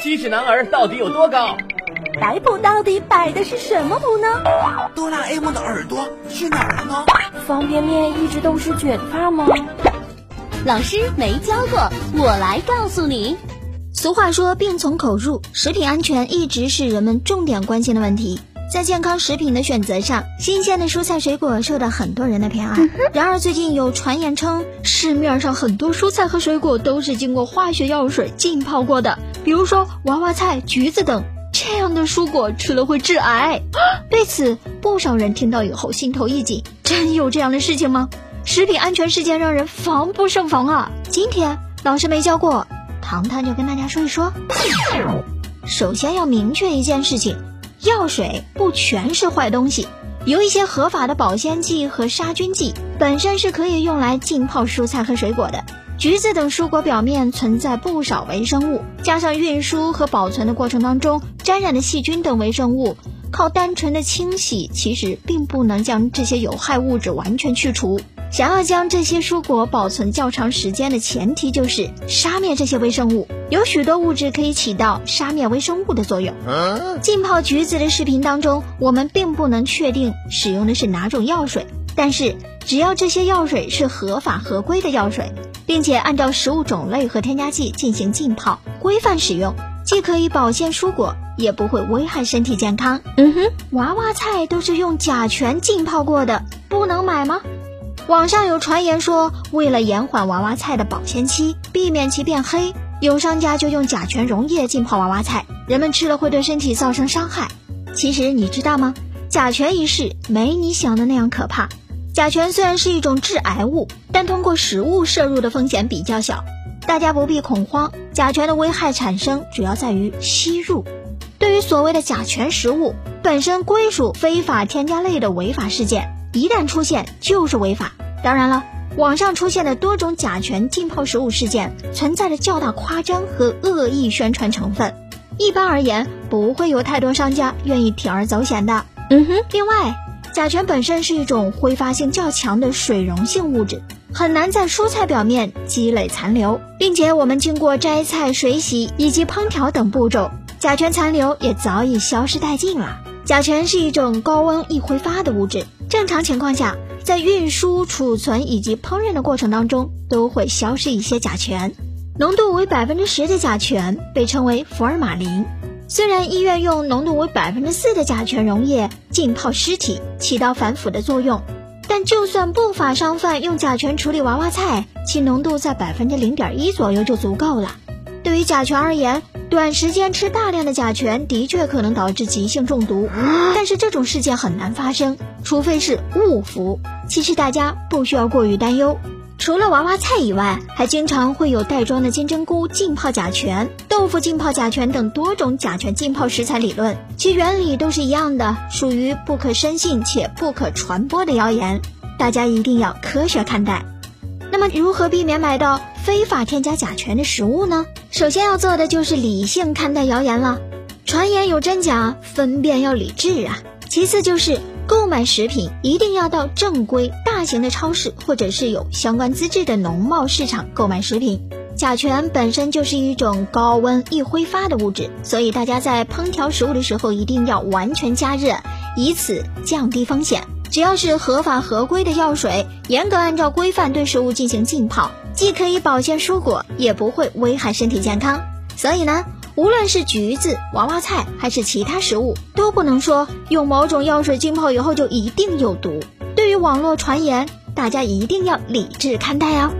七尺男儿到底有多高？摆谱到底摆的是什么谱呢？哆啦 A 梦的耳朵去哪儿了呢？方便面一直都是卷发吗？老师没教过，我来告诉你。俗话说，病从口入，食品安全一直是人们重点关心的问题。在健康食品的选择上，新鲜的蔬菜水果受到很多人的偏爱。然而，最近有传言称，市面上很多蔬菜和水果都是经过化学药水浸泡过的，比如说娃娃菜、橘子等。这样的蔬果吃了会致癌。对此，不少人听到以后心头一紧：真有这样的事情吗？食品安全事件让人防不胜防啊！今天老师没教过，糖糖就跟大家说一说。首先要明确一件事情。药水不全是坏东西，有一些合法的保鲜剂和杀菌剂本身是可以用来浸泡蔬菜和水果的。橘子等蔬果表面存在不少微生物，加上运输和保存的过程当中沾染的细菌等微生物，靠单纯的清洗其实并不能将这些有害物质完全去除。想要将这些蔬果保存较长时间的前提就是杀灭这些微生物，有许多物质可以起到杀灭微生物的作用。浸泡橘子的视频当中，我们并不能确定使用的是哪种药水，但是只要这些药水是合法合规的药水，并且按照食物种类和添加剂进行浸泡，规范使用，既可以保鲜蔬果，也不会危害身体健康。嗯哼，娃娃菜都是用甲醛浸泡过的，不能买吗？网上有传言说，为了延缓娃娃菜的保鲜期，避免其变黑，有商家就用甲醛溶液浸泡娃娃菜，人们吃了会对身体造成伤害。其实你知道吗？甲醛一事没你想的那样可怕。甲醛虽然是一种致癌物，但通过食物摄入的风险比较小，大家不必恐慌。甲醛的危害产生主要在于吸入。对于所谓的甲醛食物，本身归属非法添加类的违法事件。一旦出现就是违法。当然了，网上出现的多种甲醛浸泡食物事件，存在着较大夸张和恶意宣传成分。一般而言，不会有太多商家愿意铤而走险的。嗯哼。另外，甲醛本身是一种挥发性较强的水溶性物质，很难在蔬菜表面积累残留，并且我们经过摘菜、水洗以及烹调等步骤，甲醛残留也早已消失殆尽了。甲醛是一种高温易挥发的物质。正常情况下，在运输、储存以及烹饪的过程当中，都会消失一些甲醛，浓度为百分之十的甲醛被称为福尔马林。虽然医院用浓度为百分之四的甲醛溶液浸泡尸体，起到反腐的作用，但就算不法商贩用甲醛处理娃娃菜，其浓度在百分之零点一左右就足够了。对于甲醛而言，短时间吃大量的甲醛的确可能导致急性中毒，但是这种事件很难发生，除非是误服。其实大家不需要过于担忧。除了娃娃菜以外，还经常会有袋装的金针菇浸泡甲醛、豆腐浸泡甲醛等多种甲醛浸泡食材理论，其原理都是一样的，属于不可深信且不可传播的谣言，大家一定要科学看待。那么，如何避免买到非法添加甲醛的食物呢？首先要做的就是理性看待谣言了。传言有真假，分辨要理智啊。其次就是购买食品一定要到正规大型的超市，或者是有相关资质的农贸市场购买食品。甲醛本身就是一种高温易挥发的物质，所以大家在烹调食物的时候一定要完全加热，以此降低风险。只要是合法合规的药水，严格按照规范对食物进行浸泡，既可以保鲜蔬果，也不会危害身体健康。所以呢，无论是橘子、娃娃菜还是其他食物，都不能说用某种药水浸泡以后就一定有毒。对于网络传言，大家一定要理智看待哦。